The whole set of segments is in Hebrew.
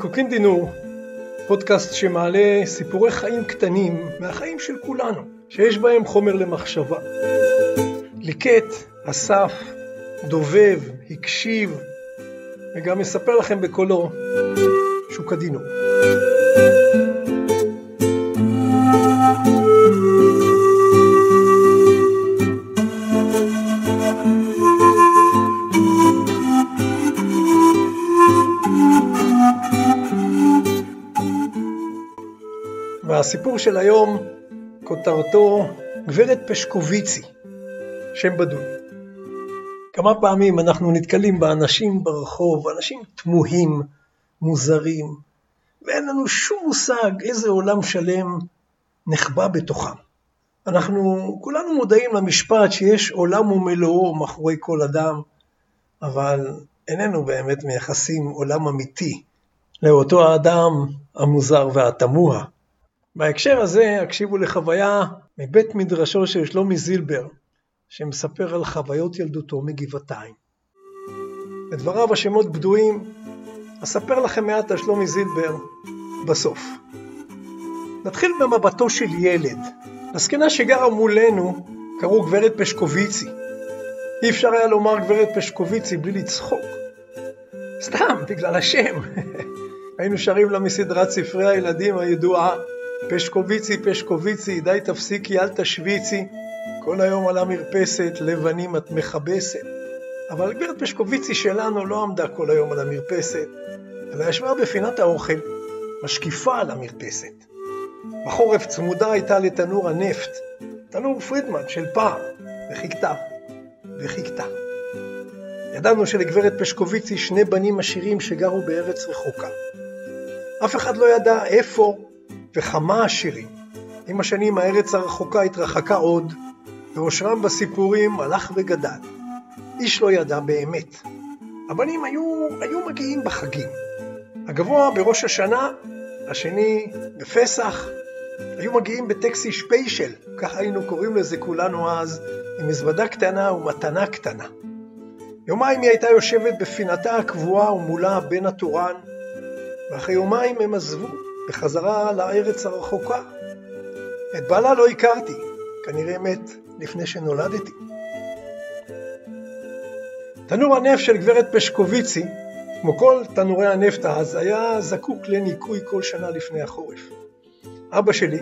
זיקוקין דינור, פודקאסט שמעלה סיפורי חיים קטנים מהחיים של כולנו, שיש בהם חומר למחשבה. ליקט, אסף, דובב, הקשיב, וגם מספר לכם בקולו שוק הדינור. והסיפור של היום, כותרתו גברת פשקוביצי, שם בדוי. כמה פעמים אנחנו נתקלים באנשים ברחוב, אנשים תמוהים, מוזרים, ואין לנו שום מושג איזה עולם שלם נחבא בתוכם. אנחנו כולנו מודעים למשפט שיש עולם ומלואו מאחורי כל אדם, אבל איננו באמת מייחסים עולם אמיתי לאותו האדם המוזר והתמוה. בהקשר הזה הקשיבו לחוויה מבית מדרשו של שלומי זילבר, שמספר על חוויות ילדותו מגבעתיים. בדבריו השמות בדויים, אספר לכם מעט על שלומי זילבר בסוף. נתחיל במבטו של ילד. לזקנה שגרה מולנו קראו גברת פשקוביצי. אי אפשר היה לומר גברת פשקוביצי בלי לצחוק. סתם, בגלל השם. היינו שרים לה מסדרת ספרי הילדים הידועה פשקוביצי, פשקוביצי, די תפסיקי, אל תשוויצי, כל היום על המרפסת, לבנים את מכבסת. אבל גברת פשקוביצי שלנו לא עמדה כל היום על המרפסת, אלא ישבה בפינת האוכל, משקיפה על המרפסת. בחורף צמודה הייתה לתנור הנפט, תנור פרידמן של פעם, וחיכתה, וחיכתה. ידענו שלגברת פשקוביצי שני בנים עשירים שגרו בארץ רחוקה. אף אחד לא ידע איפה וכמה עשירים. עם השנים הארץ הרחוקה התרחקה עוד, ועושרם בסיפורים הלך וגדל. איש לא ידע באמת. הבנים היו, היו מגיעים בחגים. הגבוה בראש השנה, השני בפסח, היו מגיעים בטקסי שפיישל, ככה היינו קוראים לזה כולנו אז, עם מזוודה קטנה ומתנה קטנה. יומיים היא הייתה יושבת בפינתה הקבועה ומולה בן התורן, ואחרי יומיים הם עזבו, בחזרה לארץ הרחוקה. את בעלה לא הכרתי, כנראה מת לפני שנולדתי. תנור הנפט של גברת פשקוביצי, כמו כל תנורי הנפט אז, היה זקוק לניקוי כל שנה לפני החורף. אבא שלי,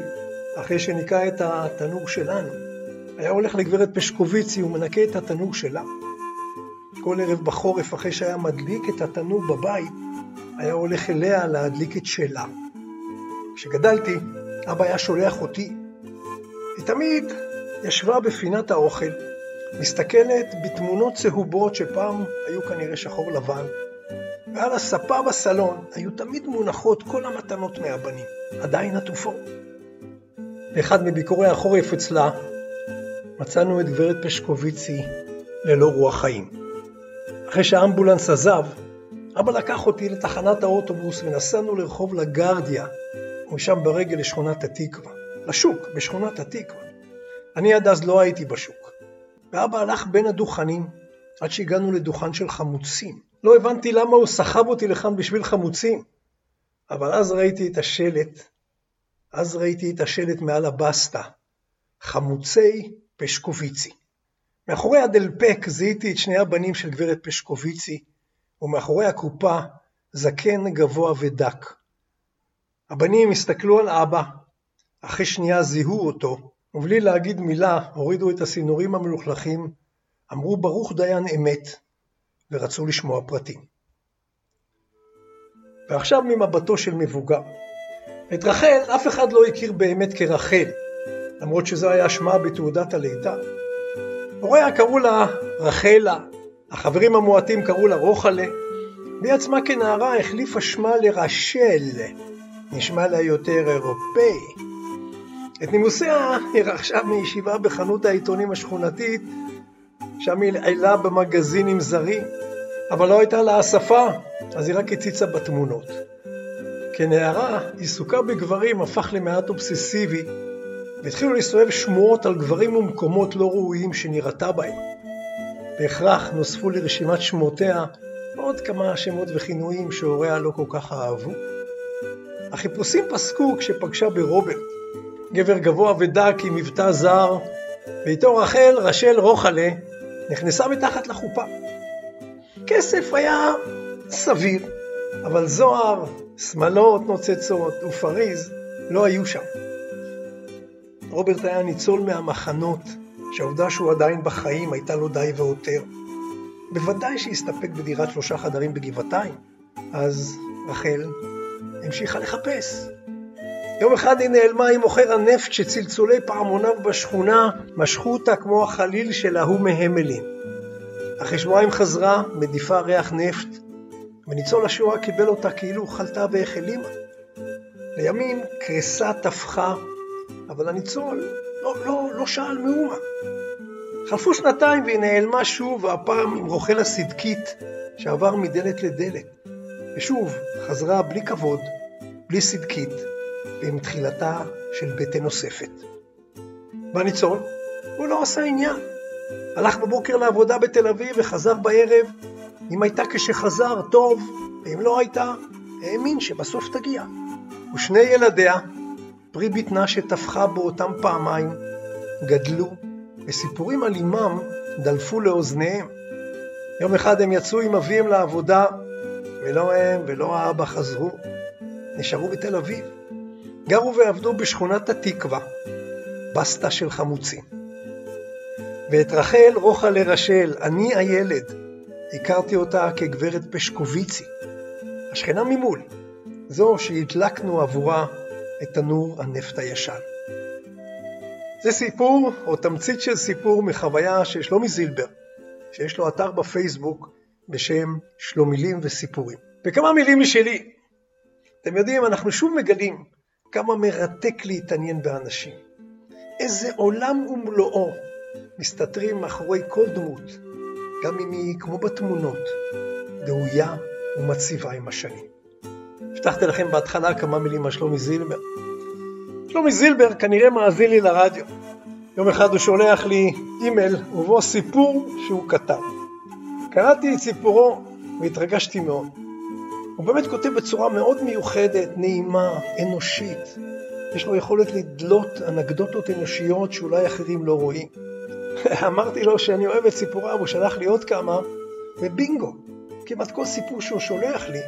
אחרי שניקה את התנור שלנו, היה הולך לגברת פשקוביצי ומנקה את התנור שלה. כל ערב בחורף, אחרי שהיה מדליק את התנור בבית, היה הולך אליה להדליק את שלה. כשגדלתי, אבא היה שולח אותי. היא תמיד ישבה בפינת האוכל, מסתכלת בתמונות צהובות שפעם היו כנראה שחור לבן, ועל הספה בסלון היו תמיד מונחות כל המתנות מהבנים, עדיין עטופות. באחד מביקורי החורף אצלה מצאנו את גברת פשקוביצי ללא רוח חיים. אחרי שהאמבולנס עזב, אבא לקח אותי לתחנת האוטובוס ונסענו לרחוב לגרדיה, ומשם ברגל לשכונת התקווה, לשוק בשכונת התקווה. אני עד אז לא הייתי בשוק. ואבא הלך בין הדוכנים עד שהגענו לדוכן של חמוצים. לא הבנתי למה הוא סחב אותי לכאן בשביל חמוצים. אבל אז ראיתי את השלט, אז ראיתי את השלט מעל הבסטה, חמוצי פשקוביצי. מאחורי הדלפק זיהיתי את שני הבנים של גברת פשקוביצי, ומאחורי הקופה זקן גבוה ודק. הבנים הסתכלו על אבא, אחרי שנייה זיהו אותו, ובלי להגיד מילה הורידו את הסינורים המלוכלכים, אמרו ברוך דיין אמת, ורצו לשמוע פרטים. ועכשיו ממבטו של מבוגר. את רחל אף אחד לא הכיר באמת כרחל, למרות שזה היה שמה בתעודת הלידה. הוריה קראו לה רחלה, החברים המועטים קראו לה רוחלה, והיא עצמה כנערה החליפה שמה לרשל, נשמע לה יותר אירופאי. את נימוסיה היא רכשה מישיבה בחנות העיתונים השכונתית, שם היא עילה במגזינים זרים, אבל לא הייתה לה השפה, אז היא רק הציצה בתמונות. כנערה, עיסוקה בגברים הפך למעט אובססיבי, והתחילו להסתובב שמועות על גברים ומקומות לא ראויים שנראתה בהם. בהכרח נוספו לרשימת שמותיה ועוד כמה שמות וכינויים שהוריה לא כל כך אהבו. החיפושים פסקו כשפגשה ברוברט, גבר גבוה ודק עם מבטא זר, ואיתו רחל, רשל רוחלה, נכנסה מתחת לחופה. כסף היה סביר, אבל זוהר, שמלות נוצצות ופריז לא היו שם. רוברט היה ניצול מהמחנות, שהעובדה שהוא עדיין בחיים הייתה לו די והותר. בוודאי שהסתפק בדירת שלושה חדרים בגבעתיים. אז רחל המשיכה לחפש. יום אחד היא נעלמה עם מוכר הנפט שצלצולי פעמוניו בשכונה משכו אותה כמו החליל של ההוא מהמלין. אחרי שבועיים חזרה, מדיפה ריח נפט, וניצול השואה קיבל אותה כאילו חלתה והחלימה. לימים קריסה טפחה, אבל הניצול לא, לא, לא שאל מאומה. חלפו שנתיים והיא נעלמה שוב, והפעם עם רוכל הסדקית שעבר מדלת לדלת. ושוב חזרה בלי כבוד, בלי סדקית, ועם תחילתה של בטן נוספת. והניצול, הוא לא עשה עניין. הלך בבוקר לעבודה בתל אביב וחזר בערב. אם הייתה כשחזר, טוב, ואם לא הייתה, האמין שבסוף תגיע. ושני ילדיה, פרי בטנה שטפחה בו אותם פעמיים, גדלו, וסיפורים על אמם דלפו לאוזניהם. יום אחד הם יצאו עם אביהם לעבודה, ולא הם ולא האבא חזרו, נשארו בתל אביב. גרו ועבדו בשכונת התקווה, בסטה של חמוצים. ואת רחל רוחה לרשל, אני הילד, הכרתי אותה כגברת פשקוביצי, השכנה ממול, זו שהדלקנו עבורה את תנור הנפט הישן. זה סיפור, או תמצית של סיפור מחוויה של שלומי זילבר, שיש לו אתר בפייסבוק בשם שלומילים וסיפורים. וכמה מילים משלי. אתם יודעים, אנחנו שוב מגלים כמה מרתק להתעניין באנשים. איזה עולם ומלואו מסתתרים מאחורי כל דמות, גם אם היא, כמו בתמונות, דהויה ומציבה עם השנים. הבטחתי לכם בהתחלה כמה מילים על שלומי זילבר. שלומי זילבר כנראה מאזין לי לרדיו. יום אחד הוא שולח לי אימייל ובו סיפור שהוא כתב. קראתי את סיפורו והתרגשתי מאוד. הוא באמת כותב בצורה מאוד מיוחדת, נעימה, אנושית. יש לו יכולת לדלות אנקדוטות אנושיות שאולי אחרים לא רואים. אמרתי לו שאני אוהב את סיפוריו, הוא שלח לי עוד כמה, ובינגו, כמעט כל סיפור שהוא שולח לי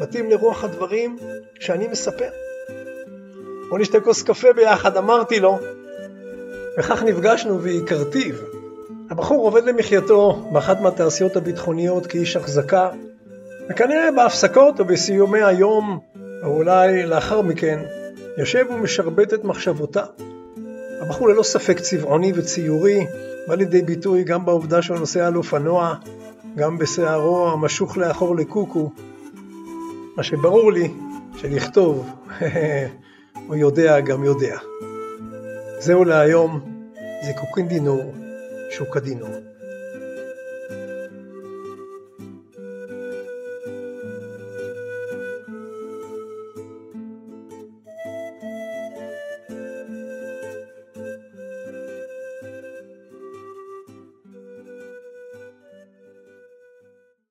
מתאים לרוח הדברים שאני מספר. בוא נשתה כוס קפה ביחד, אמרתי לו, וכך נפגשנו והכרתיו. הבחור עובד למחייתו באחת מהתעשיות הביטחוניות כאיש החזקה, וכנראה בהפסקות או בסיומי היום, או אולי לאחר מכן, יושב ומשרבט את מחשבותיו. הבחור ללא ספק צבעוני וציורי, בא לידי ביטוי גם בעובדה שהוא נוסע על אופנוע, גם בשערו המשוך לאחור לקוקו, מה שברור לי שלכתוב, הוא יודע גם יודע. זהו להיום, זיקוקין דינור, שוקה דינור.